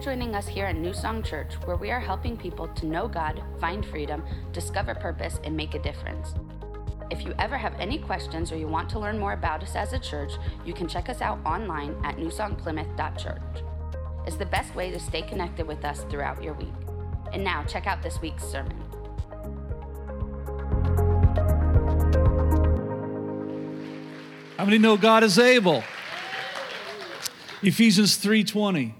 joining us here at New Song Church, where we are helping people to know God, find freedom, discover purpose, and make a difference. If you ever have any questions or you want to learn more about us as a church, you can check us out online at newsongplymouth.church. It's the best way to stay connected with us throughout your week. And now, check out this week's sermon. How many know God is able? Ephesians 3:20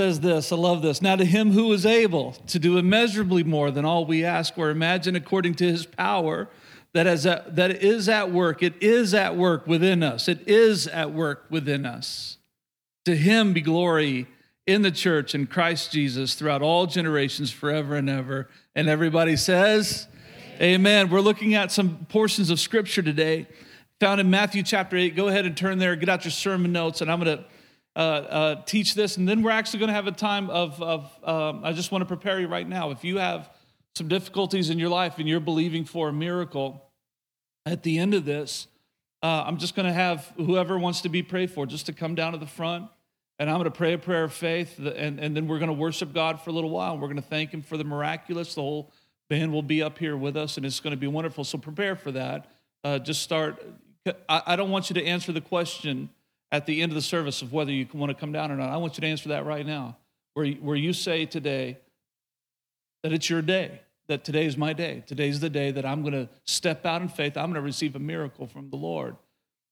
says this, I love this. Now to him who is able to do immeasurably more than all we ask or imagine according to his power that is at, that is at work. It is at work within us. It is at work within us. To him be glory in the church in Christ Jesus throughout all generations forever and ever. And everybody says, Amen. Amen. We're looking at some portions of scripture today found in Matthew chapter 8. Go ahead and turn there, get out your sermon notes, and I'm going to uh, uh, teach this. And then we're actually going to have a time of, of um, I just want to prepare you right now. If you have some difficulties in your life and you're believing for a miracle, at the end of this, uh, I'm just going to have whoever wants to be prayed for just to come down to the front. And I'm going to pray a prayer of faith, and, and then we're going to worship God for a little while. We're going to thank Him for the miraculous. The whole band will be up here with us, and it's going to be wonderful. So prepare for that. Uh, just start. I, I don't want you to answer the question at the end of the service of whether you want to come down or not. I want you to answer that right now, where, where you say today that it's your day, that today is my day. Today's the day that I'm going to step out in faith. I'm going to receive a miracle from the Lord.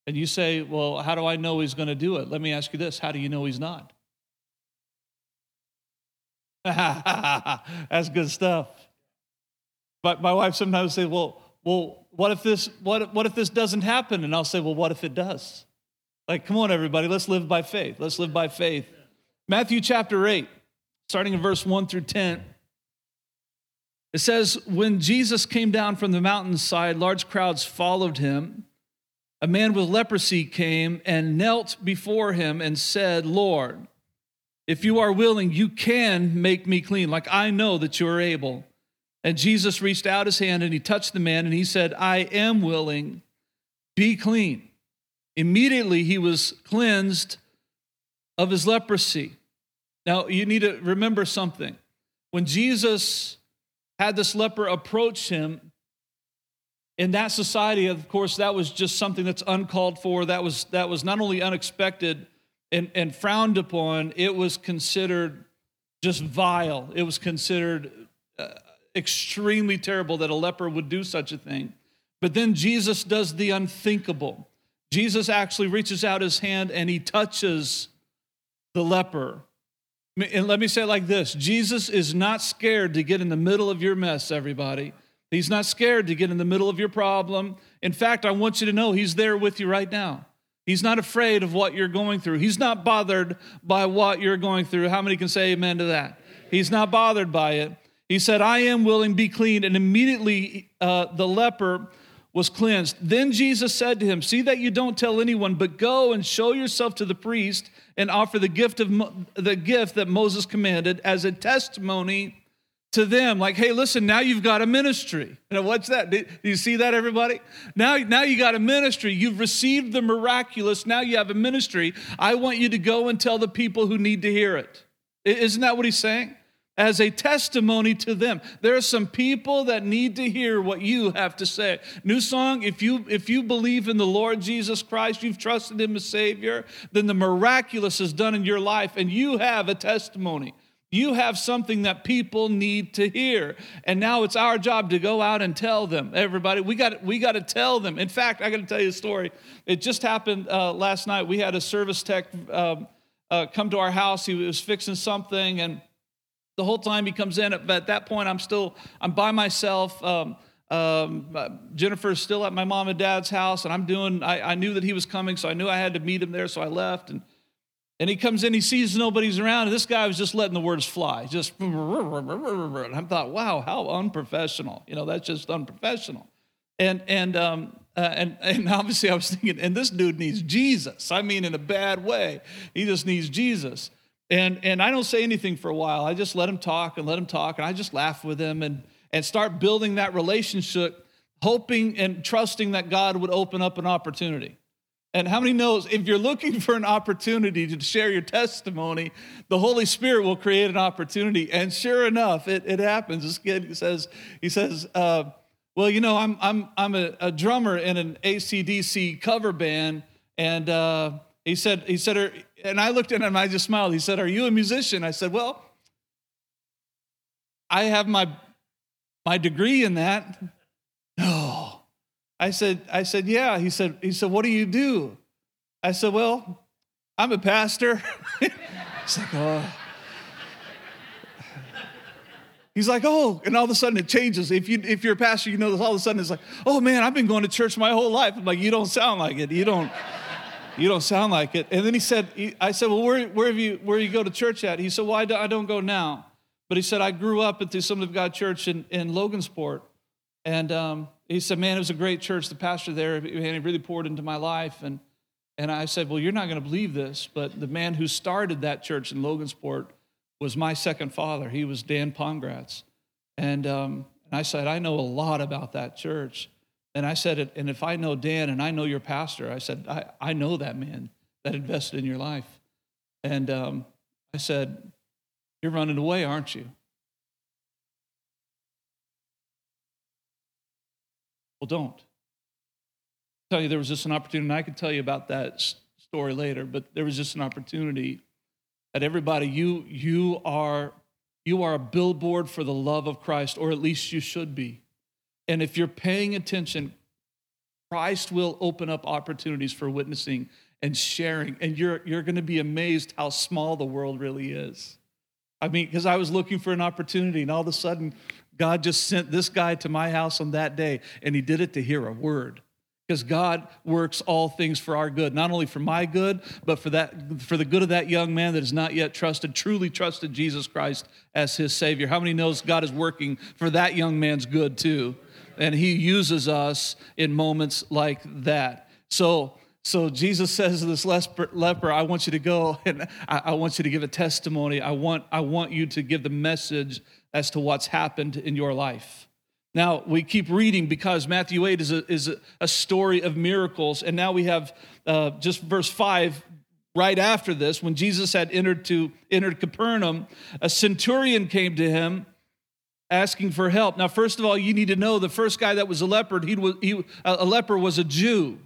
And you say, well, how do I know he's going to do it? Let me ask you this how do you know he's not? That's good stuff. But my wife sometimes say, well, well, what if this, what, what if this doesn't happen? And I'll say, well, what if it does? Like, come on, everybody, let's live by faith. Let's live by faith. Matthew chapter 8, starting in verse 1 through 10. It says, When Jesus came down from the mountainside, large crowds followed him. A man with leprosy came and knelt before him and said, Lord, if you are willing, you can make me clean. Like I know that you are able. And Jesus reached out his hand and he touched the man and he said, I am willing, be clean. Immediately he was cleansed of his leprosy. Now, you need to remember something. When Jesus had this leper approach him, in that society, of course, that was just something that's uncalled for. That was, that was not only unexpected and, and frowned upon, it was considered just vile. It was considered uh, extremely terrible that a leper would do such a thing. But then Jesus does the unthinkable. Jesus actually reaches out his hand and he touches the leper. And let me say it like this Jesus is not scared to get in the middle of your mess, everybody. He's not scared to get in the middle of your problem. In fact, I want you to know he's there with you right now. He's not afraid of what you're going through. He's not bothered by what you're going through. How many can say amen to that? He's not bothered by it. He said, I am willing, be clean. And immediately uh, the leper was cleansed. Then Jesus said to him, See that you don't tell anyone, but go and show yourself to the priest and offer the gift of the gift that Moses commanded as a testimony to them. Like, hey, listen, now you've got a ministry. Know, what's that? Do you see that, everybody? Now, now you got a ministry. You've received the miraculous. Now you have a ministry. I want you to go and tell the people who need to hear it. Isn't that what he's saying? As a testimony to them. There are some people that need to hear what you have to say. New song, if you if you believe in the Lord Jesus Christ, you've trusted him as savior, then the miraculous is done in your life and you have a testimony. You have something that people need to hear. And now it's our job to go out and tell them. Everybody, we got we got to tell them. In fact, I got to tell you a story. It just happened uh, last night. We had a service tech um, uh, come to our house. He was fixing something and the whole time he comes in. But at that point, I'm still I'm by myself. Um, um, Jennifer's still at my mom and dad's house, and I'm doing. I, I, knew that he was coming, so I knew I had to meet him there. So I left, and and he comes in. He sees nobody's around, and this guy was just letting the words fly. Just and I thought, wow, how unprofessional. You know, that's just unprofessional. And and um, uh, and and obviously I was thinking, and this dude needs Jesus. I mean, in a bad way. He just needs Jesus. And, and I don't say anything for a while. I just let him talk and let him talk, and I just laugh with him and, and start building that relationship, hoping and trusting that God would open up an opportunity. And how many knows if you're looking for an opportunity to share your testimony, the Holy Spirit will create an opportunity. And sure enough, it, it happens. This kid says, he says, uh, well, you know, I'm, I'm, I'm a, a, drummer in an ACDC cover band. And uh, he said, he said, and I looked at him, I just smiled. He said, are you a musician? I said, well, I have my, my degree in that. No. I said, I said, yeah. He said, he said, what do you do? I said, well, I'm a pastor. He's like, oh. He's like, oh, and all of a sudden it changes. If you if you're a pastor, you know this. All of a sudden it's like, oh man, I've been going to church my whole life. I'm like, you don't sound like it. You don't, you don't sound like it. And then he said, he, I said, well, where where have you where you go to church at? He said, well, I, do, I don't go now, but he said I grew up at the Assembly of God Church in in Logansport, and um, he said, Man, it was a great church. The pastor there, and he really poured into my life. And, and I said, Well, you're not going to believe this, but the man who started that church in Logansport was my second father. He was Dan Pongratz. And, um, and I said, I know a lot about that church. And I said, And if I know Dan and I know your pastor, I said, I, I know that man that invested in your life. And um, I said, You're running away, aren't you? Well, don't. I'll tell you, there was just an opportunity, and I could tell you about that story later, but there was just an opportunity that everybody, you, you are you are a billboard for the love of Christ, or at least you should be. And if you're paying attention, Christ will open up opportunities for witnessing and sharing. And you're, you're going to be amazed how small the world really is. I mean, because I was looking for an opportunity, and all of a sudden, God just sent this guy to my house on that day, and he did it to hear a word. Because God works all things for our good, not only for my good, but for that for the good of that young man that has not yet trusted, truly trusted Jesus Christ as his Savior. How many knows God is working for that young man's good too? And he uses us in moments like that. So so Jesus says to this leper, I want you to go and I want you to give a testimony. I want, I want you to give the message as to what's happened in your life. Now, we keep reading because Matthew 8 is a, is a, story of miracles. And now we have uh, just verse 5 right after this when Jesus had entered, to, entered Capernaum, a centurion came to him asking for help. Now, first of all, you need to know the first guy that was a leper, he was, he, a leper was a Jew.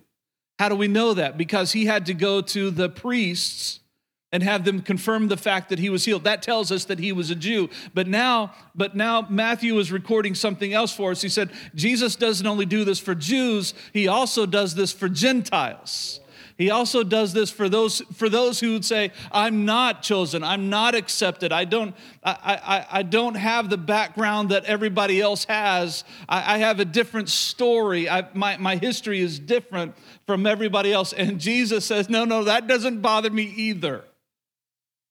How do we know that? Because he had to go to the priests and have them confirm the fact that he was healed. That tells us that he was a Jew. But now, but now Matthew is recording something else for us. He said, Jesus doesn't only do this for Jews, he also does this for Gentiles. He also does this for those for those who would say, "I'm not chosen. I'm not accepted. I don't I, I, I don't have the background that everybody else has. I, I have a different story. I, my my history is different from everybody else." And Jesus says, "No, no, that doesn't bother me either."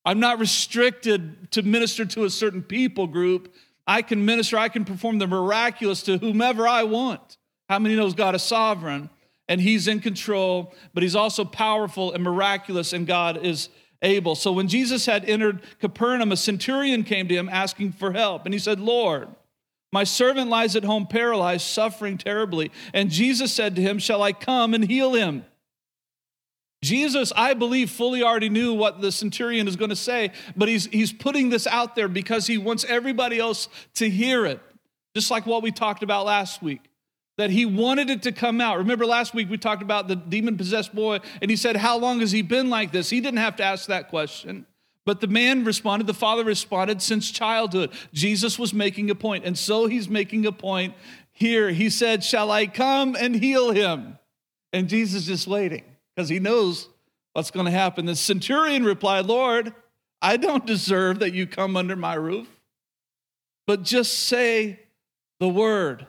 I'm not restricted to minister to a certain people group. I can minister, I can perform the miraculous to whomever I want. How many knows God is sovereign and he's in control, but he's also powerful and miraculous and God is able. So when Jesus had entered Capernaum, a centurion came to him asking for help and he said, "Lord, my servant lies at home paralyzed, suffering terribly." And Jesus said to him, "Shall I come and heal him?" Jesus, I believe, fully already knew what the centurion is going to say, but he's, he's putting this out there because he wants everybody else to hear it, just like what we talked about last week. That he wanted it to come out. Remember last week we talked about the demon possessed boy, and he said, How long has he been like this? He didn't have to ask that question. But the man responded, the father responded, since childhood. Jesus was making a point, and so he's making a point here. He said, Shall I come and heal him? And Jesus is waiting because he knows what's going to happen. The centurion replied, Lord, I don't deserve that you come under my roof, but just say the word.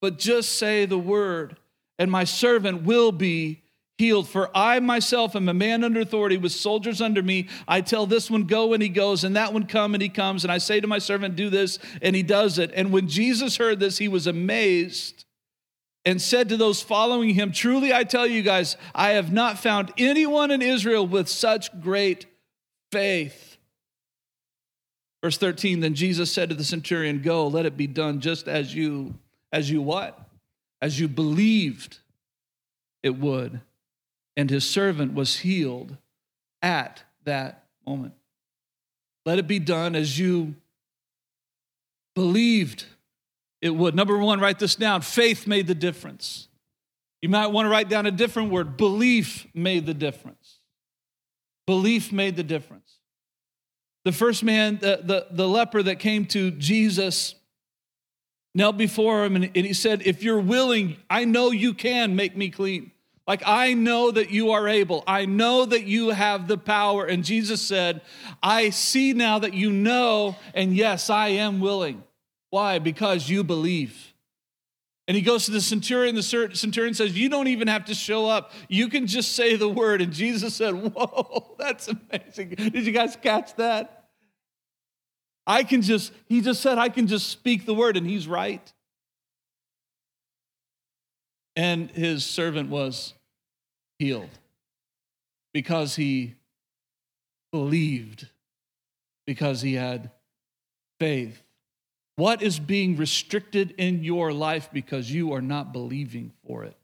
But just say the word, and my servant will be healed. For I myself am a man under authority with soldiers under me. I tell this one, go, and he goes, and that one, come, and he comes. And I say to my servant, do this, and he does it. And when Jesus heard this, he was amazed and said to those following him, Truly I tell you guys, I have not found anyone in Israel with such great faith. Verse 13, then Jesus said to the centurion, Go, let it be done just as you, as you what? As you believed it would. and his servant was healed at that moment. Let it be done as you believed it would. Number one, write this down faith made the difference. You might want to write down a different word belief made the difference. Belief made the difference. The first man, the, the, the leper that came to Jesus, knelt before him and, and he said, If you're willing, I know you can make me clean. Like, I know that you are able. I know that you have the power. And Jesus said, I see now that you know, and yes, I am willing. Why? Because you believe. And he goes to the centurion. The centurion says, You don't even have to show up. You can just say the word. And Jesus said, Whoa, that's amazing. Did you guys catch that? I can just, he just said, I can just speak the word, and he's right. And his servant was healed because he believed, because he had faith. What is being restricted in your life because you are not believing for it?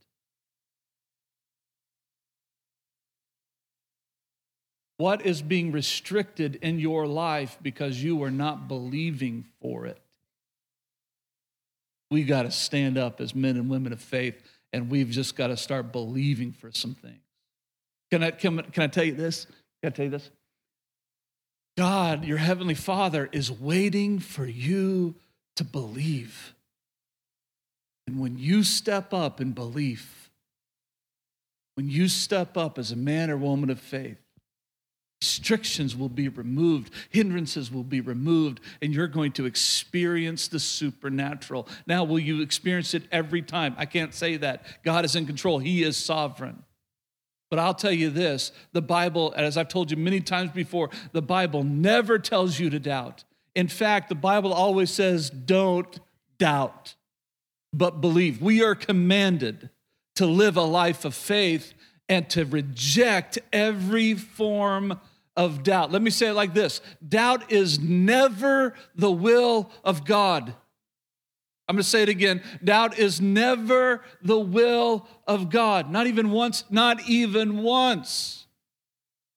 What is being restricted in your life because you are not believing for it? We got to stand up as men and women of faith and we've just got to start believing for some things. Can I, can, can I tell you this? Can I tell you this? God, your heavenly Father, is waiting for you to believe. And when you step up in belief, when you step up as a man or woman of faith, restrictions will be removed, hindrances will be removed, and you're going to experience the supernatural. Now, will you experience it every time? I can't say that. God is in control, He is sovereign. But I'll tell you this the Bible, as I've told you many times before, the Bible never tells you to doubt. In fact, the Bible always says, don't doubt, but believe. We are commanded to live a life of faith and to reject every form of doubt. Let me say it like this doubt is never the will of God. I'm going to say it again. Doubt is never the will of God. Not even once, not even once.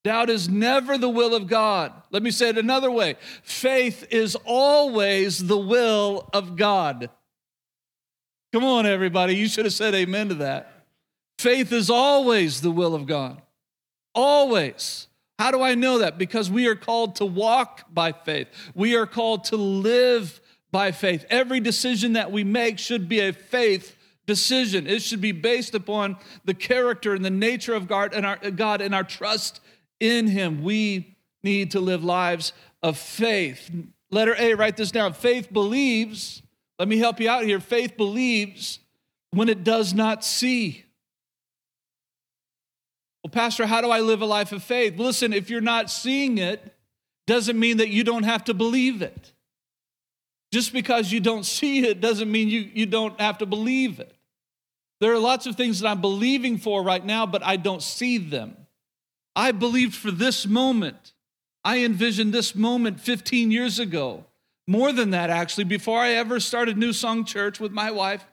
Doubt is never the will of God. Let me say it another way faith is always the will of God. Come on, everybody. You should have said amen to that. Faith is always the will of God. Always. How do I know that? Because we are called to walk by faith. We are called to live by faith. Every decision that we make should be a faith decision. It should be based upon the character and the nature of God and our God and our trust in him. We need to live lives of faith. Letter A, write this down. Faith believes. Let me help you out here. Faith believes when it does not see. Well, Pastor, how do I live a life of faith? Listen, if you're not seeing it, doesn't mean that you don't have to believe it. Just because you don't see it doesn't mean you, you don't have to believe it. There are lots of things that I'm believing for right now, but I don't see them. I believed for this moment. I envisioned this moment 15 years ago. More than that, actually, before I ever started New Song Church with my wife,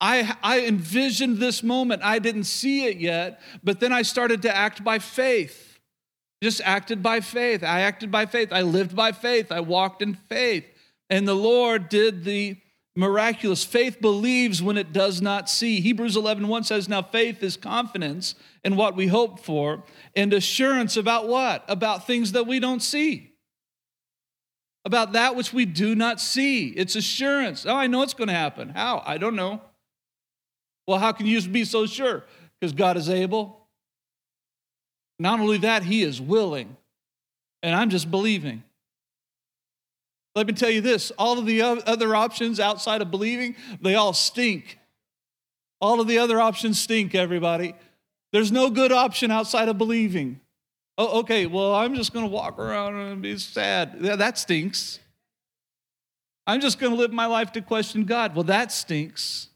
I, I envisioned this moment. I didn't see it yet, but then I started to act by faith. Just acted by faith. I acted by faith. I lived by faith. I walked in faith. And the Lord did the miraculous. Faith believes when it does not see. Hebrews 11 1 says, Now faith is confidence in what we hope for and assurance about what? About things that we don't see. About that which we do not see. It's assurance. Oh, I know it's going to happen. How? I don't know. Well, how can you be so sure? Because God is able. Not only that, He is willing. And I'm just believing. Let me tell you this all of the other options outside of believing, they all stink. All of the other options stink, everybody. There's no good option outside of believing. Oh, okay, well, I'm just going to walk around and be sad. Yeah, that stinks. I'm just going to live my life to question God. Well, that stinks.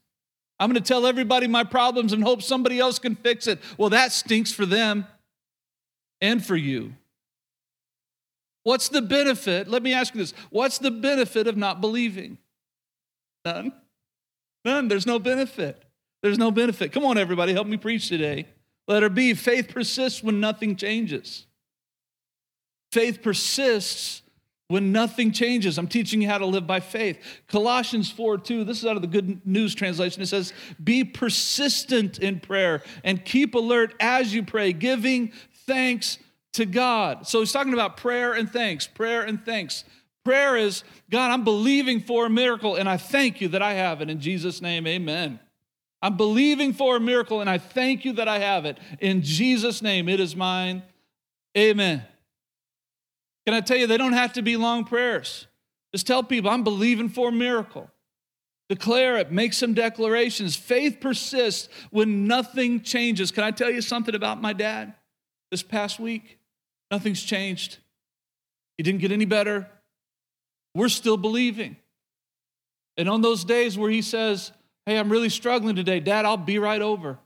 I'm going to tell everybody my problems and hope somebody else can fix it. Well, that stinks for them and for you. What's the benefit? Let me ask you this. What's the benefit of not believing? None. None. There's no benefit. There's no benefit. Come on, everybody, help me preach today. Letter B, faith persists when nothing changes. Faith persists when nothing changes. I'm teaching you how to live by faith. Colossians 4 2, this is out of the Good News Translation. It says, Be persistent in prayer and keep alert as you pray, giving thanks to God. So he's talking about prayer and thanks, prayer and thanks. Prayer is, God, I'm believing for a miracle and I thank you that I have it. In Jesus' name, amen. I'm believing for a miracle and I thank you that I have it. In Jesus' name, it is mine. Amen. Can I tell you, they don't have to be long prayers. Just tell people, I'm believing for a miracle. Declare it, make some declarations. Faith persists when nothing changes. Can I tell you something about my dad this past week? Nothing's changed. He didn't get any better. We're still believing. And on those days where he says, Hey, I'm really struggling today, Dad, I'll be right over.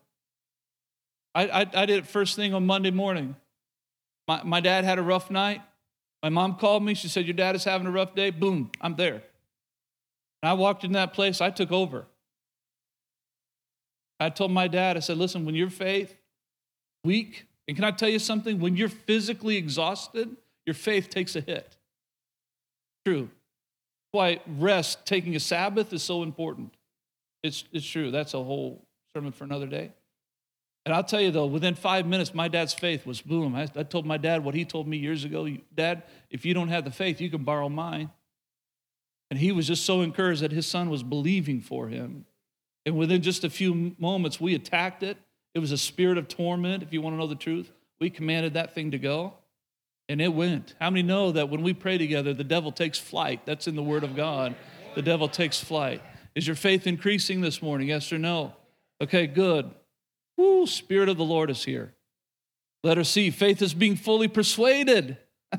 I, I, I did it first thing on Monday morning. My, my dad had a rough night. My mom called me. She said, Your dad is having a rough day. Boom, I'm there. And I walked in that place, I took over. I told my dad, I said, Listen, when your faith weak, and can I tell you something? When you're physically exhausted, your faith takes a hit. True. Why rest, taking a Sabbath is so important. It's, it's true. That's a whole sermon for another day. And I'll tell you though, within five minutes, my dad's faith was boom. I, I told my dad what he told me years ago Dad, if you don't have the faith, you can borrow mine. And he was just so encouraged that his son was believing for him. And within just a few moments, we attacked it. It was a spirit of torment, if you want to know the truth. We commanded that thing to go, and it went. How many know that when we pray together, the devil takes flight? That's in the Word of God. The devil takes flight. Is your faith increasing this morning? Yes or no? Okay, good. Woo, Spirit of the Lord is here. Letter C, faith is being fully persuaded.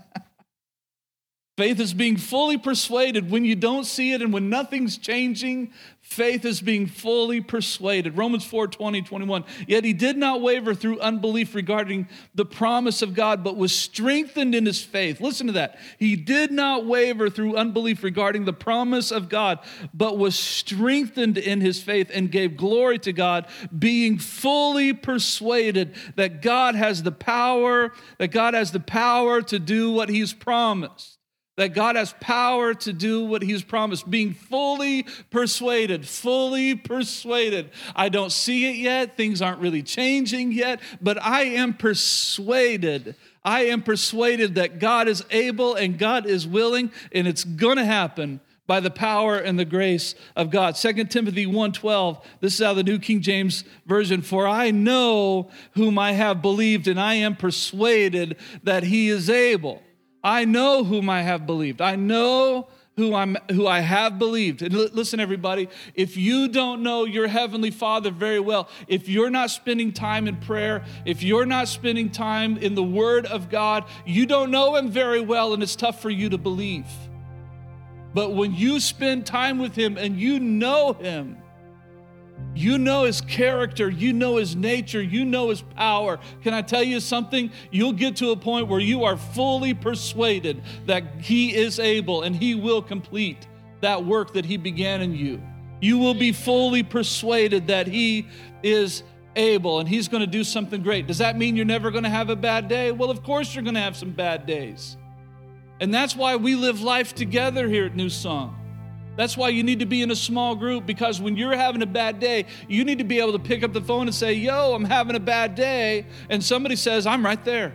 Faith is being fully persuaded when you don't see it and when nothing's changing. Faith is being fully persuaded. Romans 4 20, 21. Yet he did not waver through unbelief regarding the promise of God, but was strengthened in his faith. Listen to that. He did not waver through unbelief regarding the promise of God, but was strengthened in his faith and gave glory to God, being fully persuaded that God has the power, that God has the power to do what he's promised that God has power to do what He's promised, being fully persuaded, fully persuaded. I don't see it yet, things aren't really changing yet, but I am persuaded. I am persuaded that God is able and God is willing, and it's gonna happen by the power and the grace of God. 2 Timothy 1:12. This is out of the New King James Version. For I know whom I have believed, and I am persuaded that he is able. I know whom I have believed. I know who I'm who I have believed. And l- listen everybody, if you don't know your heavenly Father very well, if you're not spending time in prayer, if you're not spending time in the word of God, you don't know him very well and it's tough for you to believe. But when you spend time with him and you know him, you know his character, you know his nature, you know his power. Can I tell you something? You'll get to a point where you are fully persuaded that he is able and he will complete that work that he began in you. You will be fully persuaded that he is able and he's going to do something great. Does that mean you're never going to have a bad day? Well, of course you're going to have some bad days. And that's why we live life together here at New Song. That's why you need to be in a small group because when you're having a bad day, you need to be able to pick up the phone and say, Yo, I'm having a bad day. And somebody says, I'm right there.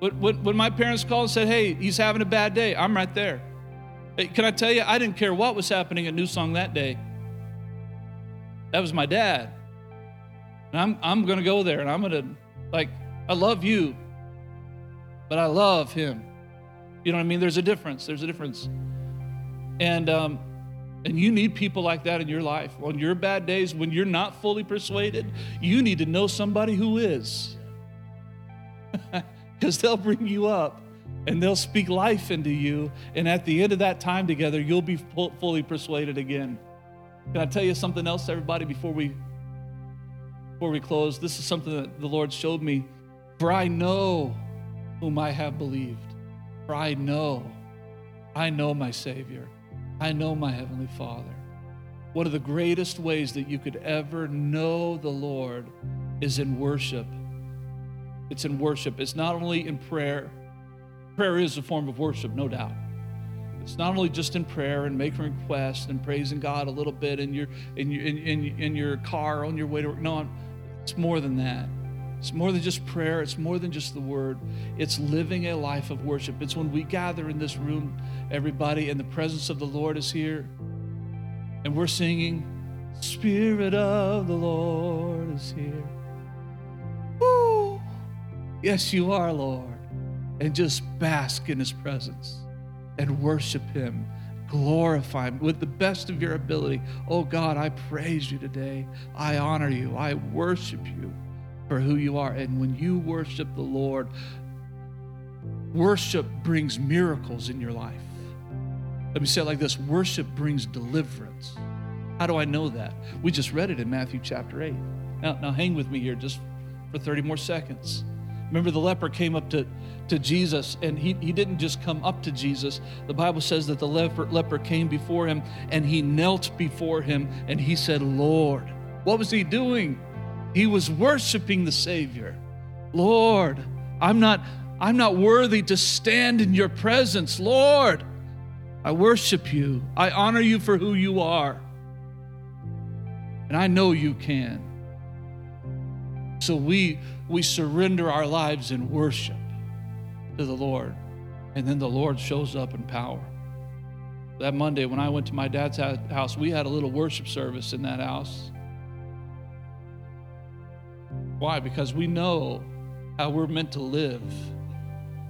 When my parents called and said, Hey, he's having a bad day, I'm right there. Can I tell you, I didn't care what was happening at New Song that day. That was my dad. And I'm, I'm going to go there and I'm going to, like, I love you, but I love him. You know what I mean? There's a difference. There's a difference. And, um, and you need people like that in your life. On your bad days, when you're not fully persuaded, you need to know somebody who is. Because they'll bring you up and they'll speak life into you. And at the end of that time together, you'll be fully persuaded again. Can I tell you something else, everybody, before we before we close? This is something that the Lord showed me. For I know whom I have believed. For I know, I know my Savior. I know my Heavenly Father. One of the greatest ways that you could ever know the Lord is in worship. It's in worship. It's not only in prayer. Prayer is a form of worship, no doubt. It's not only just in prayer and making requests and praising God a little bit in your in your in, in, in your car on your way to work. No, it's more than that. It's more than just prayer. It's more than just the word. It's living a life of worship. It's when we gather in this room, everybody, and the presence of the Lord is here, and we're singing, "Spirit of the Lord is here." Woo! Yes, you are, Lord, and just bask in His presence and worship Him. Glorify Him with the best of your ability. Oh God, I praise you today. I honor you. I worship you for who you are. And when you worship the Lord, worship brings miracles in your life. Let me say it like this worship brings deliverance. How do I know that? We just read it in Matthew chapter 8. Now, now hang with me here just for 30 more seconds. Remember, the leper came up to, to Jesus, and he, he didn't just come up to Jesus. The Bible says that the leper, leper came before him, and he knelt before him, and he said, Lord. What was he doing? He was worshiping the Savior. Lord, I'm not, I'm not worthy to stand in your presence. Lord, I worship you. I honor you for who you are. And I know you can. So we we surrender our lives in worship to the Lord. And then the Lord shows up in power. That Monday, when I went to my dad's house, we had a little worship service in that house. Why? Because we know how we're meant to live,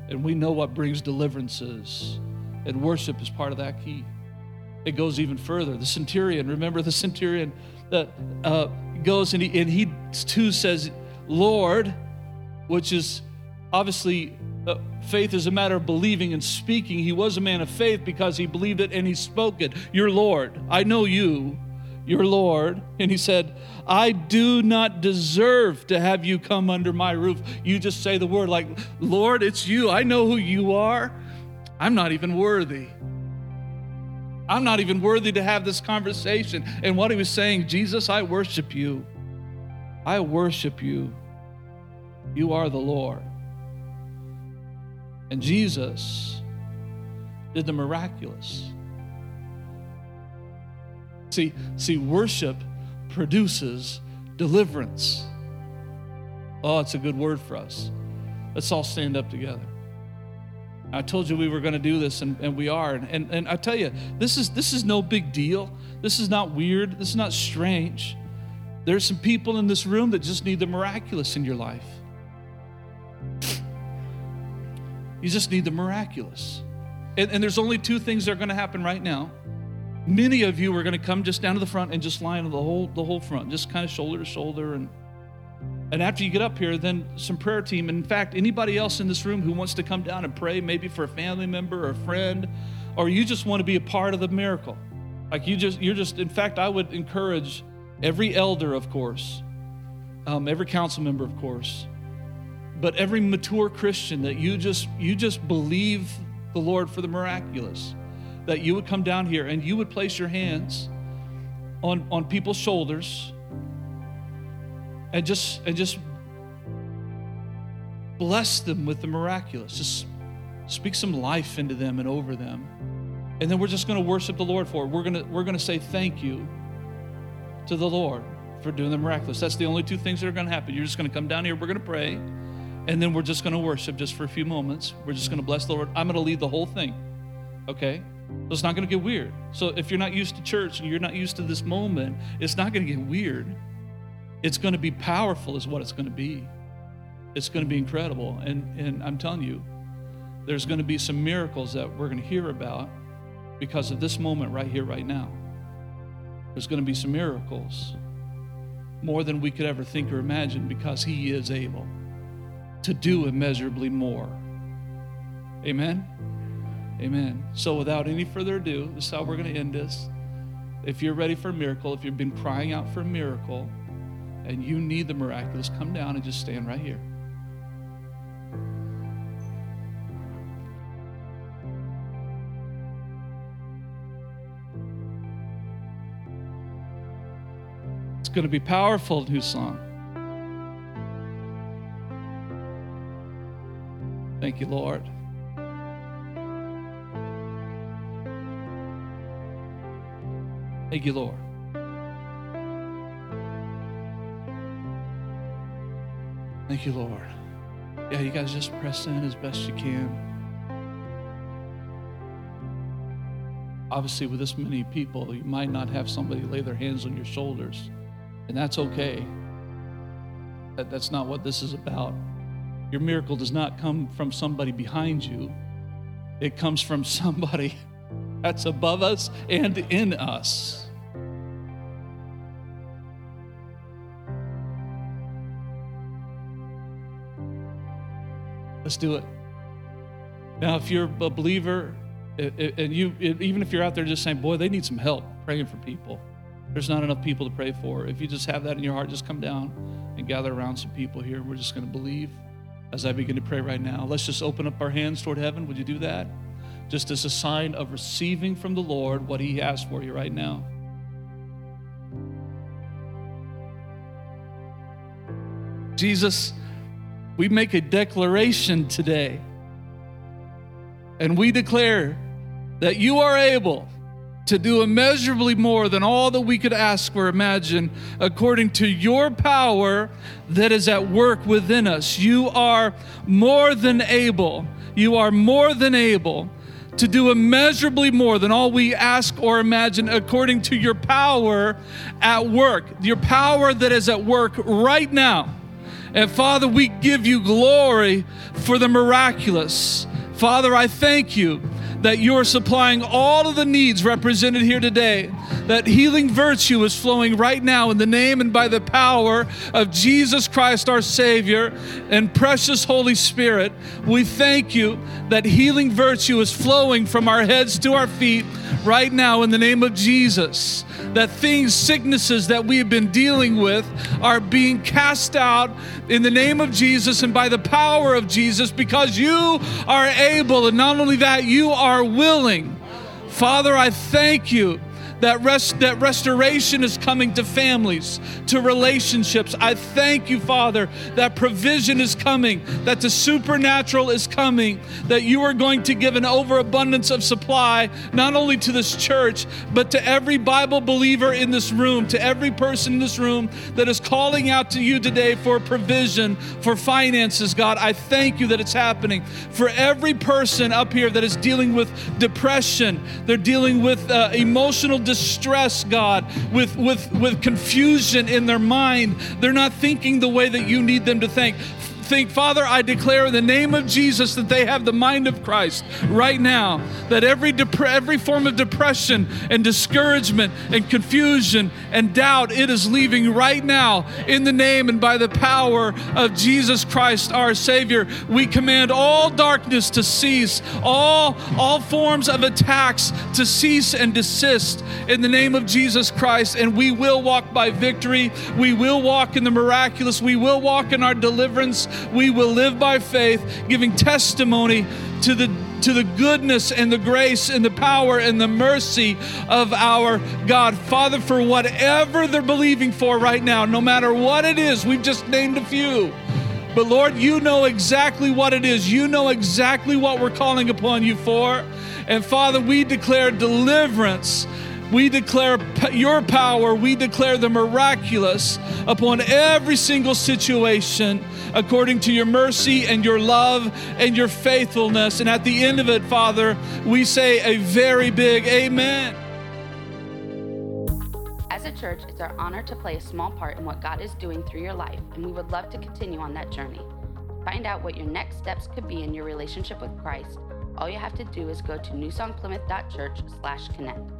and we know what brings deliverances, and worship is part of that key. It goes even further. The centurion, remember the centurion that uh, goes and he, and he too says, Lord, which is obviously uh, faith is a matter of believing and speaking. He was a man of faith because he believed it and he spoke it. Your Lord, I know you, your Lord. And he said, I do not deserve to have you come under my roof. You just say the word like, Lord, it's you. I know who you are. I'm not even worthy. I'm not even worthy to have this conversation. And what he was saying, Jesus, I worship you. I worship you. You are the Lord. And Jesus did the miraculous. See, see, worship produces deliverance. Oh, it's a good word for us. Let's all stand up together. I told you we were going to do this, and, and we are. And, and, and I tell you, this is, this is no big deal. This is not weird. This is not strange. There's some people in this room that just need the miraculous in your life. You just need the miraculous. And, and there's only two things that are going to happen right now. Many of you are going to come just down to the front and just line the whole the whole front, just kind of shoulder to shoulder and and after you get up here, then some prayer team. In fact, anybody else in this room who wants to come down and pray, maybe for a family member or a friend, or you just want to be a part of the miracle. Like you just, you're just, in fact, I would encourage every elder, of course, um, every council member, of course, but every mature Christian that you just you just believe the Lord for the miraculous, that you would come down here and you would place your hands on on people's shoulders and just and just bless them with the miraculous. Just speak some life into them and over them. And then we're just going to worship the Lord for it. We're going to we're going to say thank you to the Lord for doing the miraculous. That's the only two things that are going to happen. You're just going to come down here, we're going to pray, and then we're just going to worship just for a few moments. We're just going to bless the Lord. I'm going to lead the whole thing. Okay? So it's not going to get weird. So if you're not used to church and you're not used to this moment, it's not going to get weird. It's going to be powerful, is what it's going to be. It's going to be incredible. And, and I'm telling you, there's going to be some miracles that we're going to hear about because of this moment right here, right now. There's going to be some miracles, more than we could ever think or imagine, because He is able to do immeasurably more. Amen? Amen. So, without any further ado, this is how we're going to end this. If you're ready for a miracle, if you've been crying out for a miracle and you need the miraculous, come down and just stand right here. It's going to be powerful new song. Thank you, Lord. Thank you, Lord. Thank you, Lord. Yeah, you guys just press in as best you can. Obviously, with this many people, you might not have somebody lay their hands on your shoulders, and that's okay. That, that's not what this is about. Your miracle does not come from somebody behind you, it comes from somebody that's above us and in us. Let's do it. Now, if you're a believer, and you, even if you're out there just saying, boy, they need some help praying for people, there's not enough people to pray for. If you just have that in your heart, just come down and gather around some people here. We're just going to believe as I begin to pray right now. Let's just open up our hands toward heaven. Would you do that? Just as a sign of receiving from the Lord what He has for you right now. Jesus, we make a declaration today. And we declare that you are able to do immeasurably more than all that we could ask or imagine according to your power that is at work within us. You are more than able. You are more than able to do immeasurably more than all we ask or imagine according to your power at work. Your power that is at work right now and Father, we give you glory for the miraculous. Father, I thank you that you are supplying all of the needs represented here today. That healing virtue is flowing right now in the name and by the power of Jesus Christ, our Savior, and precious Holy Spirit. We thank you that healing virtue is flowing from our heads to our feet right now in the name of Jesus that things, sicknesses that we have been dealing with, are being cast out in the name of Jesus and by the power of Jesus because you are able. And not only that, you are willing. Father, I thank you that, rest, that restoration is coming to families, to relationships. I thank you, Father, that provision is coming, that the supernatural is coming, that you are going to give an overabundance of supply, not only to this church, but to every Bible believer in this room, to every person in this room that is calling out to you today for provision, for finances, God. I thank you that it's happening. For every person up here that is dealing with depression, they're dealing with uh, emotional distress, God, with, with, with confusion in their mind. They're not thinking the way that you need them to think think, Father, I declare in the name of Jesus that they have the mind of Christ right now, that every, every form of depression and discouragement and confusion and doubt, it is leaving right now in the name and by the power of Jesus Christ, our Savior. We command all darkness to cease, all, all forms of attacks to cease and desist in the name of Jesus Christ, and we will walk by victory. We will walk in the miraculous. We will walk in our deliverance we will live by faith, giving testimony to the to the goodness and the grace and the power and the mercy of our God. Father, for whatever they're believing for right now, no matter what it is, we've just named a few. But Lord, you know exactly what it is. You know exactly what we're calling upon you for. And Father, we declare deliverance we declare your power, we declare the miraculous upon every single situation according to your mercy and your love and your faithfulness. And at the end of it, Father, we say a very big amen. As a church, it's our honor to play a small part in what God is doing through your life, and we would love to continue on that journey. Find out what your next steps could be in your relationship with Christ. All you have to do is go to newsongplymouth.church/connect.